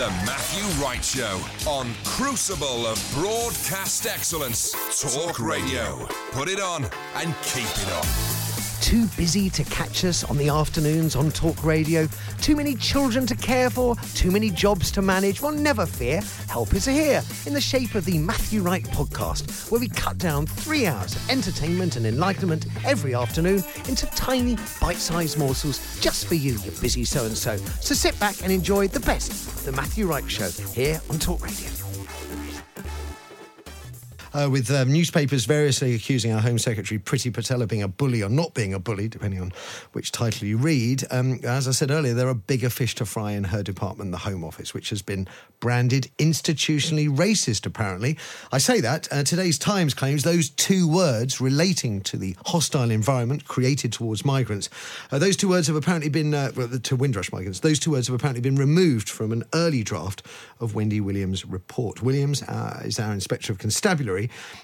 The Matthew Wright Show on Crucible of Broadcast Excellence. Talk Radio. Put it on and keep it on. Too busy to catch us on the afternoons on Talk Radio? Too many children to care for? Too many jobs to manage? Well, never fear. Help is here in the shape of the Matthew Wright podcast, where we cut down three hours of entertainment and enlightenment every afternoon into tiny, bite sized morsels just for you, you busy so and so. So sit back and enjoy the best of the Matthew Wright Show here on Talk Radio. Uh, with um, newspapers variously accusing our Home Secretary Priti Patel of being a bully or not being a bully, depending on which title you read. Um, as I said earlier, there are bigger fish to fry in her department, the Home Office, which has been branded institutionally racist, apparently. I say that. Uh, today's Times claims those two words relating to the hostile environment created towards migrants, uh, those two words have apparently been, uh, to Windrush migrants, those two words have apparently been removed from an early draft of Wendy Williams' report. Williams uh, is our Inspector of Constabulary.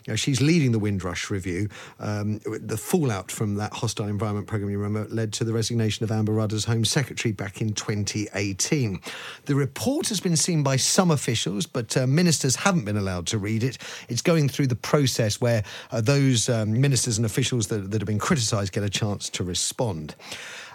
Uh, she's leading the Windrush review. Um, the fallout from that hostile environment programme, you remember, led to the resignation of Amber Rudd as Home Secretary back in 2018. The report has been seen by some officials, but uh, ministers haven't been allowed to read it. It's going through the process where uh, those um, ministers and officials that, that have been criticised get a chance to respond.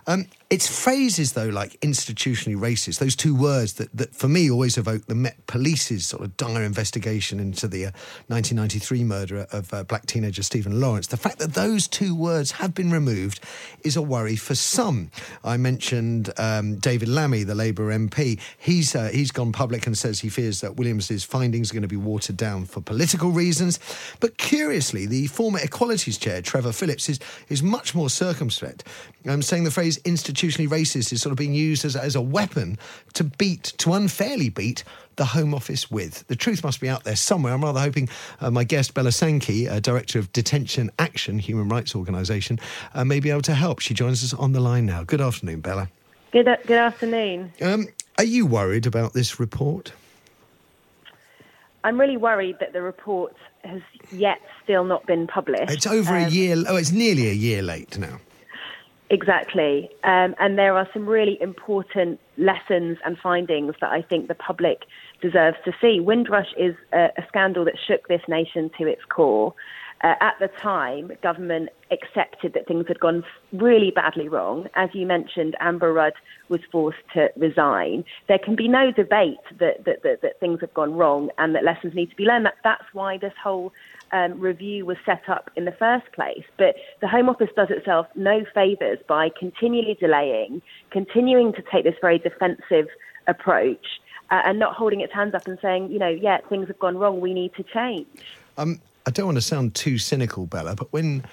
Um, it's phrases, though, like institutionally racist, those two words that, that for me always evoke the Met Police's sort of dire investigation into the uh, 1993 murder of uh, black teenager Stephen Lawrence. The fact that those two words have been removed is a worry for some. I mentioned um, David Lammy, the Labour MP. He's, uh, he's gone public and says he fears that Williams's findings are going to be watered down for political reasons. But curiously, the former Equalities Chair, Trevor Phillips, is, is much more circumspect, um, saying the phrase institutionally racist is sort of being used as, as a weapon to beat, to unfairly beat the Home Office with. The truth must be out there somewhere. I'm rather hoping uh, my guest, Bella Sankey, uh, Director of Detention Action, human rights organisation, uh, may be able to help. She joins us on the line now. Good afternoon, Bella. Good, good afternoon. Um, are you worried about this report? I'm really worried that the report has yet still not been published. It's over um, a year. Oh, it's nearly a year late now. Exactly. Um, and there are some really important lessons and findings that I think the public deserves to see. Windrush is a, a scandal that shook this nation to its core. Uh, at the time, government accepted that things had gone really badly wrong. As you mentioned, Amber Rudd was forced to resign. There can be no debate that, that, that, that things have gone wrong and that lessons need to be learned. That, that's why this whole um, review was set up in the first place. But the Home Office does itself no favours by continually delaying, continuing to take this very defensive approach, uh, and not holding its hands up and saying, you know, yeah, things have gone wrong, we need to change. Um, I don't want to sound too cynical, Bella, but when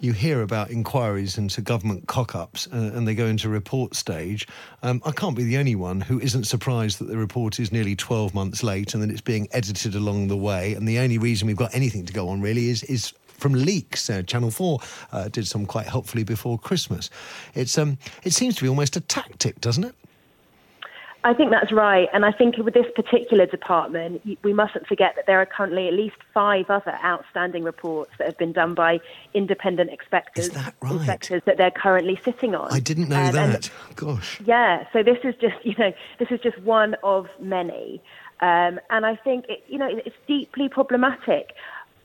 you hear about inquiries into government cock ups uh, and they go into report stage. Um, I can't be the only one who isn't surprised that the report is nearly 12 months late and that it's being edited along the way. And the only reason we've got anything to go on really is, is from leaks. Uh, Channel 4 uh, did some quite helpfully before Christmas. It's, um, it seems to be almost a tactic, doesn't it? I think that's right. And I think with this particular department, we mustn't forget that there are currently at least five other outstanding reports that have been done by independent inspectors, that right? inspectors that they're currently sitting on. I didn't know um, that. Gosh. Yeah. So this is just, you know, this is just one of many. Um, and I think, it, you know, it's deeply problematic.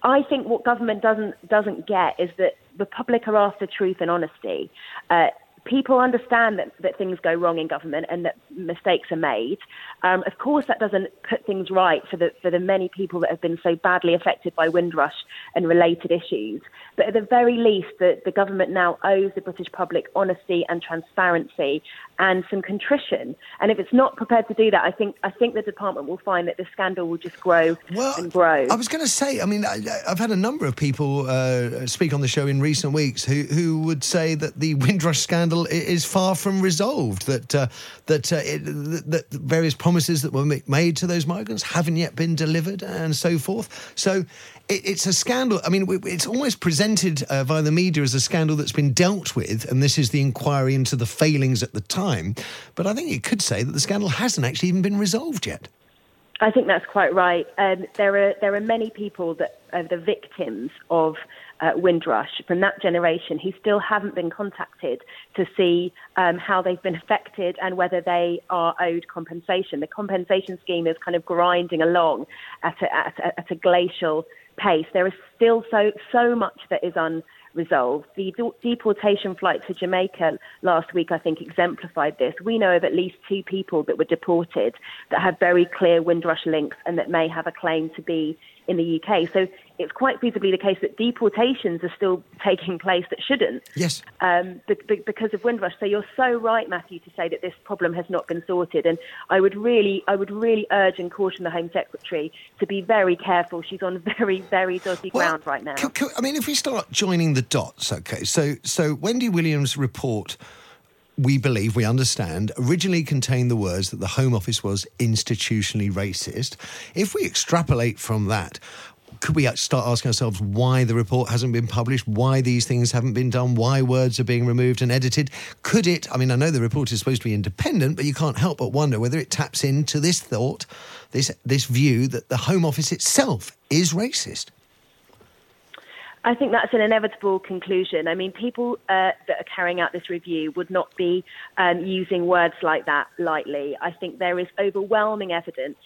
I think what government doesn't doesn't get is that the public are after truth and honesty. Uh, people understand that, that things go wrong in government and that mistakes are made. Um, of course, that doesn't put things right for the for the many people that have been so badly affected by Windrush and related issues. But at the very least, the, the government now owes the British public honesty and transparency and some contrition. And if it's not prepared to do that, I think I think the department will find that the scandal will just grow well, and grow. I was going to say, I mean, I, have had a number of people uh, speak on the show in recent weeks who who would say that the Windrush scandal is far from resolved. That uh, that uh, it, that various promises that were made to those migrants haven't yet been delivered, and so forth. So it, it's a scandal. I mean, it's almost presented uh, via the media as a scandal that's been dealt with, and this is the inquiry into the failings at the time. But I think you could say that the scandal hasn't actually even been resolved yet. I think that's quite right. Um, there are there are many people that are the victims of uh, Windrush from that generation who still haven't been contacted to see um, how they've been affected and whether they are owed compensation. The compensation scheme is kind of grinding along at a, at a, at a glacial pace. There is still so so much that is unresolved. The de- deportation flight to Jamaica last week, I think, exemplified this. We know of at least two people that were deported that have very clear Windrush links and that may have a claim to be in the UK. So it's quite feasibly the case that deportations are still taking place that shouldn't. Yes. Um, be- be- because of Windrush. So you're so right, Matthew, to say that this problem has not been sorted. And I would really, I would really urge and caution the Home Secretary to be very careful. She's on very, very dodgy well, ground right now. I mean, if we start joining the dots, okay. So, so Wendy Williams' report we believe, we understand, originally contained the words that the Home Office was institutionally racist. If we extrapolate from that, could we start asking ourselves why the report hasn't been published, why these things haven't been done, why words are being removed and edited? Could it, I mean, I know the report is supposed to be independent, but you can't help but wonder whether it taps into this thought, this, this view that the Home Office itself is racist. I think that's an inevitable conclusion. I mean, people uh, that are carrying out this review would not be um, using words like that lightly. I think there is overwhelming evidence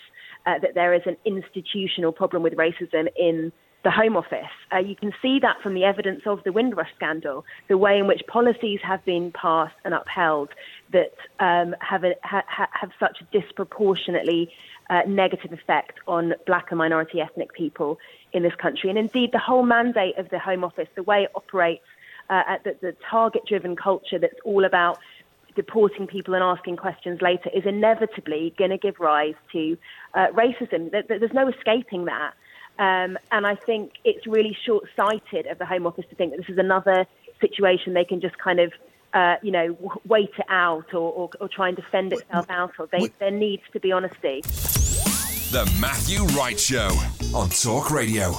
uh, that there is an institutional problem with racism in the Home Office. Uh, you can see that from the evidence of the Windrush scandal, the way in which policies have been passed and upheld that um, have, a, ha, have such a disproportionately uh, negative effect on black and minority ethnic people in this country. And indeed, the whole mandate of the Home Office, the way it operates, uh, the, the target driven culture that's all about deporting people and asking questions later, is inevitably going to give rise to uh, racism. There's no escaping that. Um, and I think it's really short sighted of the Home Office to think that this is another situation they can just kind of uh, you know, wait it out or, or, or, try and defend itself out of. They, there needs to be honesty. The Matthew Wright Show on Talk Radio.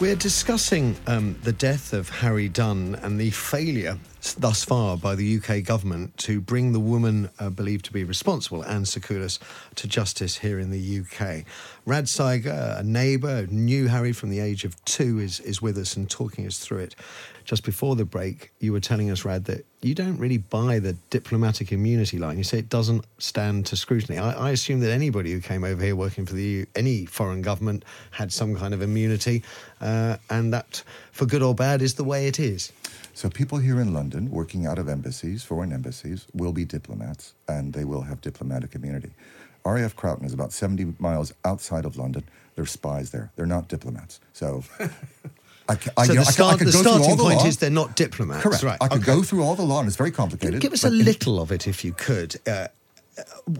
We're discussing um, the death of Harry Dunn and the failure thus far by the UK government to bring the woman uh, believed to be responsible, Anne Sacoolas, to justice here in the UK. Radd Seiger, a neighbour, knew Harry from the age of two, is, is with us and talking us through it. Just before the break, you were telling us, Radd, that you don't really buy the diplomatic immunity line. You say it doesn't stand to scrutiny. I, I assume that anybody who came over here working for the EU, any foreign government had some kind of immunity, uh, and that, for good or bad, is the way it is. So people here in London working out of embassies, foreign embassies, will be diplomats and they will have diplomatic immunity. RAF Croughton is about 70 miles outside of London. They're spies there. They're not diplomats. So I, I, so the, start, the starting the point law. is they're not diplomats. Correct. Right. I could okay. go through all the law, and it's very complicated. Give us a little of it, if you could. Uh,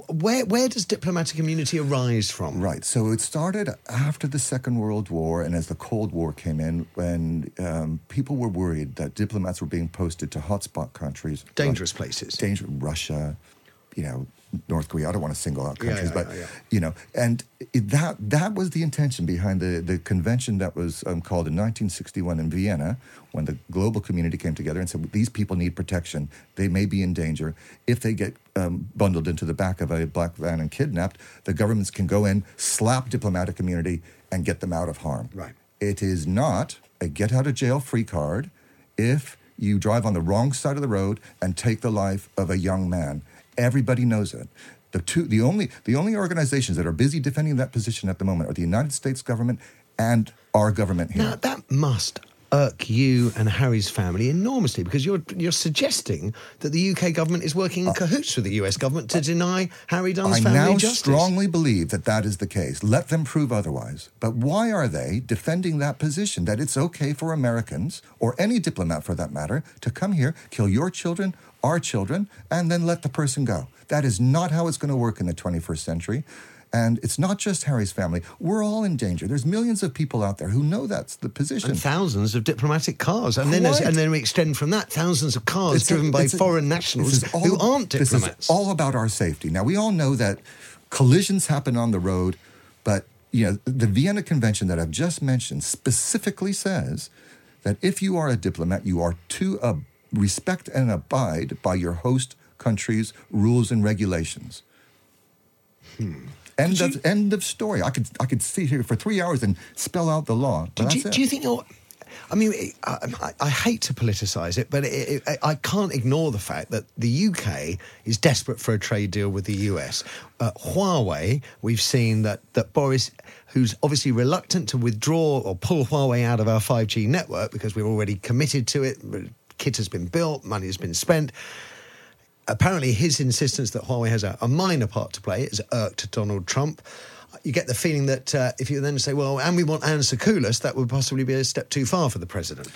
where where does diplomatic immunity arise from? Right. So it started after the Second World War, and as the Cold War came in, when um, people were worried that diplomats were being posted to hotspot countries, dangerous places, dangerous Russia, you know, North Korea. I don't want to single out countries, yeah, yeah, but yeah, you know, and it, that that was the intention behind the the convention that was um, called in 1961 in Vienna, when the global community came together and said these people need protection. They may be in danger if they get um, bundled into the back of a black van and kidnapped. The governments can go in, slap diplomatic immunity, and get them out of harm. Right. It is not a get out of jail free card if you drive on the wrong side of the road and take the life of a young man Everybody knows it. The two, the only, the only organizations that are busy defending that position at the moment are the United States government and our government here. Now that must irk you and Harry's family enormously because you're you're suggesting that the UK government is working in uh, cahoots with the US government to deny Harry Dunn's family. I family now justice. strongly believe that that is the case. Let them prove otherwise. But why are they defending that position that it's okay for Americans, or any diplomat for that matter, to come here, kill your children, our children, and then let the person go? That is not how it's going to work in the 21st century. And it's not just Harry's family. We're all in danger. There's millions of people out there who know that's the position. and thousands of diplomatic cars, and then as, and then we extend from that thousands of cars It's a- driven by a- foreign this nationals all who aren't This diplomats. is all about our safety. Now we all know that collisions happen on the road, but you know the Vienna Convention that I've just mentioned specifically says that if you are a diplomat, you are to uh, respect and abide by your host country's rules and regulations. End of end of story. I could I could sit here for three hours and spell out the law. do, you, do you think you're? I mean, it- I, I hate to politicise it, but it, it, I can't ignore the fact that the UK is desperate for a trade deal with the US. Uh, Huawei, we've seen that that Boris, who's obviously reluctant to withdraw or pull Huawei out of our 5G network because we're already committed to it. Kit has been built, money has been spent. Apparently, his insistence that Huawei has a, a minor part to play has irked Donald Trump. You get the feeling that uh, if you then say, well, and we want Anne Sacoolas, that would possibly be a step too far for the president.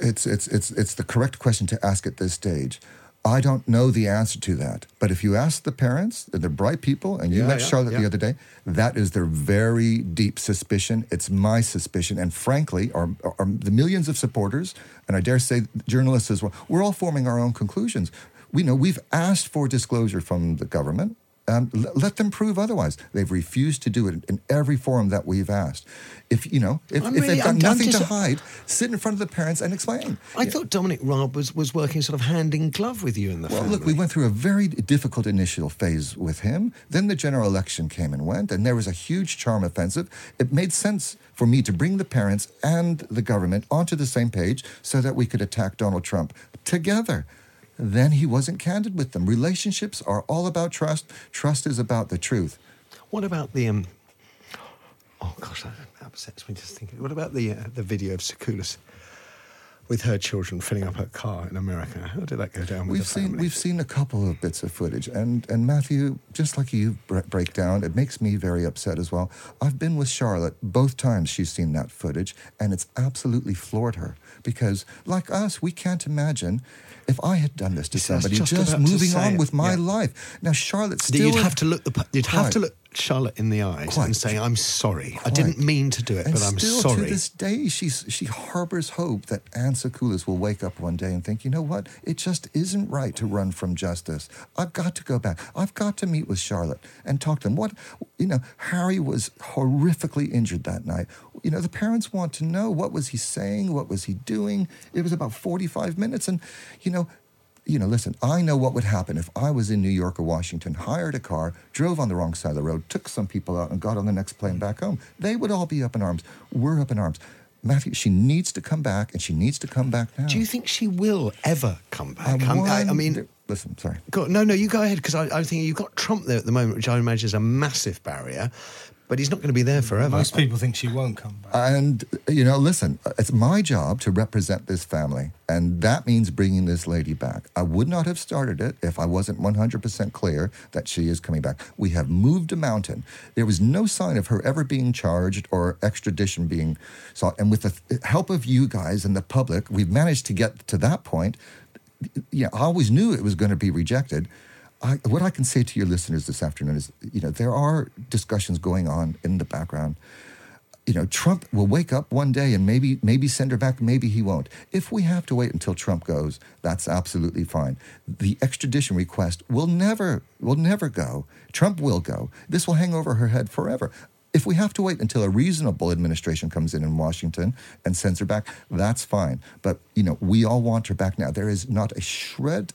it's it's it's it's the correct question to ask at this stage. I don't know the answer to that, but if you ask the parents, they're bright people, and you Yeah, met yeah, Charlotte yeah. the other day, that is their very deep suspicion. It's my suspicion, and frankly, our, our the millions of supporters, and I dare say journalists as well, we're all forming our own conclusions. We know we've asked for disclosure from the government. Um, l- let them prove otherwise. They've refused to do it in every forum that we've asked. If you know, if, if really- they've got I'm- I'm nothing to hide, sit in front of the parents and explain. I thought Dominic Raab was, was working sort of hand in glove with you in the Well, family. look, we went through a very difficult initial phase with him. Then the general election came and went, and there was a huge charm offensive. It made sense for me to bring the parents and the government onto the same page so that we could attack Donald Trump together. Then he wasn't candid with them. Relationships are all about trust. Trust is about the truth. What about the um? Oh gosh, that upsets me just thinking. What about the uh, the video of Sacoolas with her children filling up her car in America? How did that go down with We've the seen family? we've seen a couple of bits of footage, and and Matthew, just like you bre- break down, it makes me very upset as well. I've been with Charlotte both times she's seen that footage, and it's absolutely floored her because, like us, we can't imagine if I had done this to somebody just just, moving on it, with my yeah. life. Now Charlotte still you'd have to look the you'd have to look Charlotte in the eyes Quite. and say, "I'm sorry. I didn't mean to do it, And but I'm still sorry." to this day, she's she harbors hope that Anne Sacoolas will wake up one day and think, you know what? It just isn't right to run from justice. I've got to go back. I've got to meet with Charlotte and talk to them. What you know, Harry was horrifically injured that night. You know, the parents want to know what was he saying, what was he doing. It was about forty-five minutes, and you know you know, listen, I know what would happen if I was in New York or Washington, hired a car, drove on the wrong side of the road, took some people out, and got on the next plane back home. They would all be up in arms. We're up in arms. Matthew, she needs to come back, and she needs to come back now. Do you think she will ever come back? I I'm- I, I mean, listen, sorry. go, no, no, you go ahead because I, I think you've got Trump there at the moment, which I imagine is a massive barrier, but he's not going to be there forever. Most people think she won't come back. And, you know, listen, it's my job to represent this family, and that means bringing this lady back. I would not have started it if I wasn't 100% clear that she is coming back. We have moved a mountain. There was no sign of her ever being charged or extradition being sought. And with the help of you guys and the public, we've managed to get to that point. Yeah, I always knew it was going to be rejected. I, what I can say to your listeners this afternoon is, you know, there are discussions going on in the background you know, Trump will wake up one day and maybe maybe send her back, maybe he won't. If we have to wait until Trump goes, that's absolutely fine. The extradition request will never will never go. Trump will go. This will hang over her head forever. If we have to wait until a reasonable administration comes in in Washington and sends her back, that's fine. But you know, we all want her back now. There is not a shred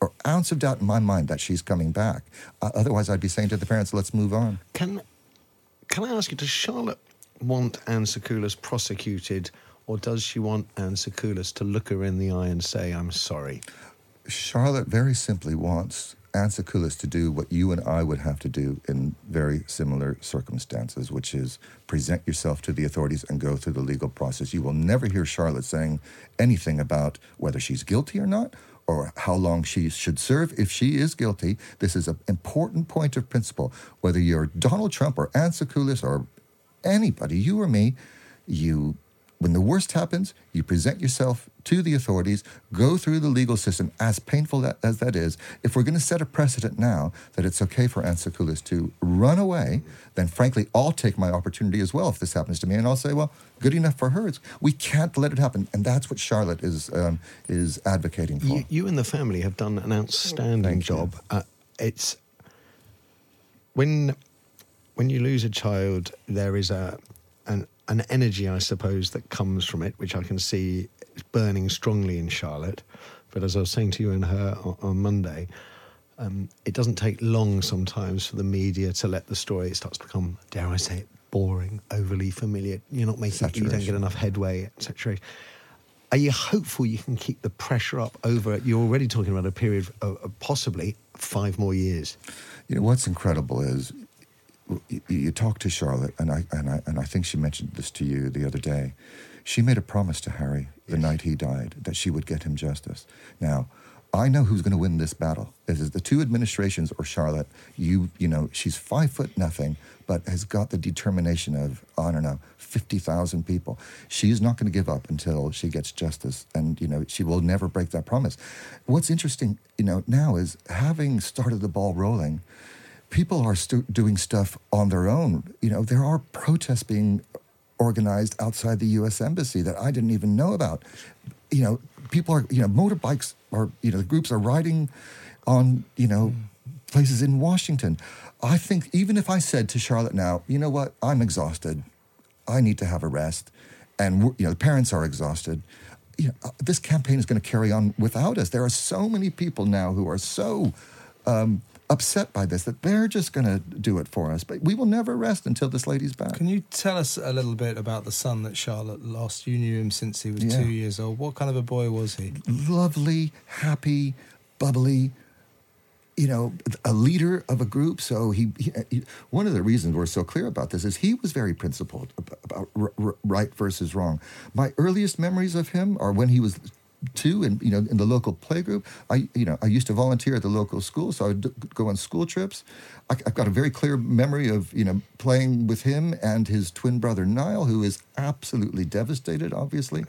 or ounce of doubt in my mind that she's coming back. Uh, otherwise, I'd be saying to the parents, "Let's move on." Can can I ask you, does Charlotte want Anne Sacoolas prosecuted, or does she want Anne Sacoolas to look her in the eye and say, "I'm sorry"? Charlotte very simply wants Anne Sacoolas to do what you and I would have to do in very similar circumstances, which is present yourself to the authorities and go through the legal process. You will never hear Charlotte saying anything about whether she's guilty or not or how long she should serve if she is guilty. This is an important point of principle. Whether you're Donald Trump or Anne Sacoolas or anybody, you or me, you when the worst happens, you present yourself to the authorities, go through the legal system, as painful that, as that is. If we're going to set a precedent now that it's okay for Anne Sacoolas to run away, then frankly, I'll take my opportunity as well if this happens to me, and I'll say, well, good enough for her. It's, we can't let it happen, and that's what Charlotte is um, is advocating for. You, you, and the family have done an outstanding job. Uh, it's when when you lose a child, there is a an an energy, I suppose, that comes from it, which I can see burning strongly in Charlotte. But as I was saying to you and her on, on Monday, um, it doesn't take long sometimes for the media to let the story. It starts to become, dare I say it, boring, overly familiar. You're not making, Saturation. you don't get enough headway, etc. Are you hopeful you can keep the pressure up over? You're already talking about a period of, of possibly five more years. You know what's incredible is you talk to Charlotte, and I, and I and I think she mentioned this to you the other day. She made a promise to Harry the yes. night he died that she would get him justice. Now, I know who's going to win this battle. It is the two administrations or Charlotte? You, you know, she's five foot nothing, but has got the determination of I don't know fifty thousand people. She's not going to give up until she gets justice, and you know she will never break that promise. What's interesting, you know, now is having started the ball rolling people are doing stuff on their own. You know, there are protests being organized outside the U.S. embassy that I didn't even know about. You know, people are, you know, motorbikes are, you know, the groups are riding on, you know, places in Washington. I think even if I said to Charlotte now, you know what, I'm exhausted, I need to have a rest, and you know, the parents are exhausted. You know, this campaign is going to carry on without us. There are so many people now who are so um, upset by this that they're just going to do it for us. But we will never rest until this lady's back. Can you tell us a little bit about the son that Charlotte lost? You knew him since he was yeah. two years old. What kind of a boy was he? Lovely, happy, bubbly. You know, a leader of a group. So he, he one of the reasons we're so clear about this is he was very principled about, about r- r- right versus wrong. My earliest memories of him are when he was too, and you know, in the local playgroup. I, you know, I used to volunteer at the local school, so I would go on school trips. I, have got a very clear memory of you know playing with him and his twin brother Niall, who is absolutely devastated. Obviously,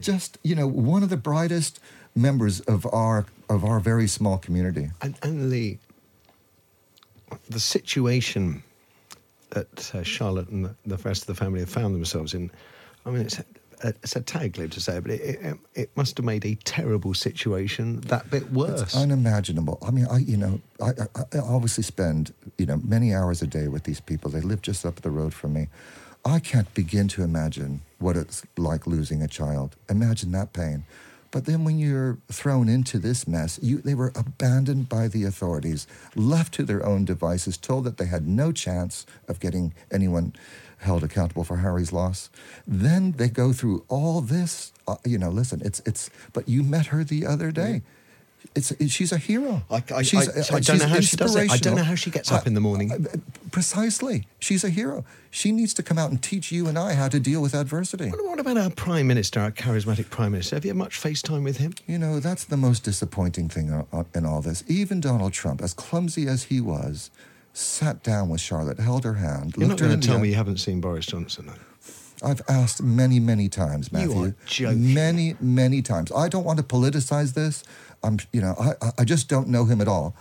just you know, one of the brightest members of our of our very small community. And, and the the situation that uh, Charlotte and the, the rest of the family have found themselves in. I mean, it's it's a tag to say, but it, it, um, it, must have made a terrible situation that bit worse. It's unimaginable. I mean, I you know, I, I, I obviously spend you know many hours a day with these people. They live just up the road from me. I can't begin to imagine what it's like losing a child. Imagine that pain. But then when you're thrown into this mess, you, they were abandoned by the authorities, left to their own devices, told that they had no chance of getting anyone held accountable for Harry's loss. Then they go through all this. Uh, you know, listen, it's it's. But you met her the other day. It's, it, she's a hero. I, I, she's, I, I uh, don't know how she does it. I don't know how she gets up in the uh, morning. Uh, uh, precisely, she's a hero. She needs to come out and teach you and I how to deal with adversity. What, what about our prime minister, our charismatic prime minister? Have you had much FaceTime with him? You know, that's the most disappointing thing in all this. Even Donald Trump, as clumsy as he was, sat down with Charlotte, held her hand. You're not going to tell me you haven't seen Boris Johnson, though. I've asked many, many times, Matthew. You are joking. Many, many times. I don't want to politicize this. I'm, you know, I, I just don't know him at all.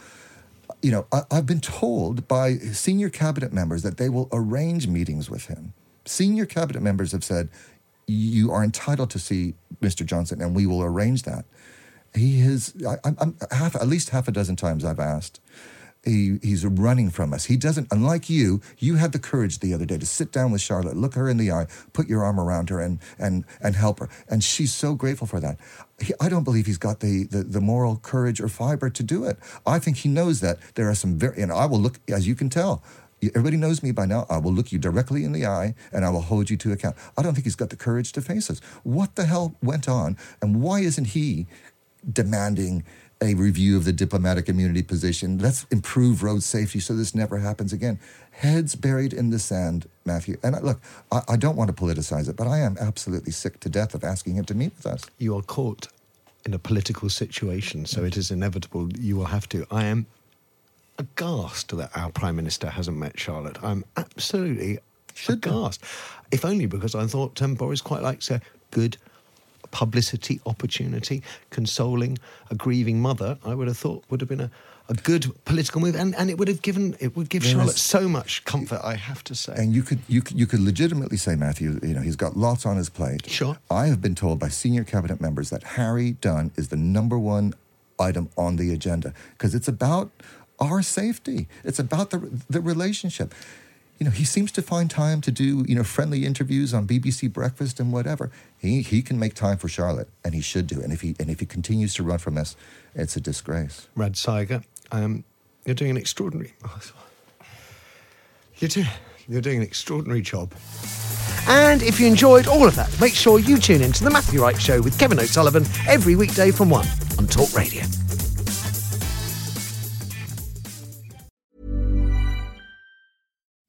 You know, I, I've been told by senior cabinet members that they will arrange meetings with him. Senior cabinet members have said, you are entitled to see Mr. Johnson, and we will arrange that. He has, I, am half, at least half a dozen times I've asked he, he's running from us. He doesn't, unlike you, you had the courage the other day to sit down with Charlotte, look her in the eye, put your arm around her, and and and help her. And she's so grateful for that. He, I don't believe he's got the, the the moral courage or fiber to do it. I think he knows that there are some very, and I will look, as you can tell, everybody knows me by now. I will look you directly in the eye and I will hold you to account. I don't think he's got the courage to face us. What the hell went on, and why isn't he demanding a review of the diplomatic immunity position. Let's improve road safety so this never happens again. Heads buried in the sand, Matthew. And I, look, I, I don't want to politicize it, but I am absolutely sick to death of asking him to meet with us. You are caught in a political situation, so it is inevitable you will have to. I am aghast that our Prime Minister hasn't met Charlotte. I'm absolutely Should aghast. If only because I thought um, Boris quite likes a good publicity opportunity, consoling a grieving mother, I would have thought would have been a, a good political move, and, and it would have given it would give Charlotte so much comfort. I have to say, and you could you could, you could legitimately say, Matthew, you know, he's got lots on his plate. Sure, I have been told by senior cabinet members that Harry Dunn is the number one item on the agenda because it's about our safety. It's about the the relationship you know, he seems to find time to do, you know, friendly interviews on BBC Breakfast and whatever. He he can make time for Charlotte, and he should do. And if he and if he continues to run from us, it's a disgrace. Radd Seiger, um, you're doing an extraordinary. You're doing you're doing an extraordinary job. And if you enjoyed all of that, make sure you tune in to the Matthew Wright Show with Kevin O'Sullivan every weekday from one on Talk Radio.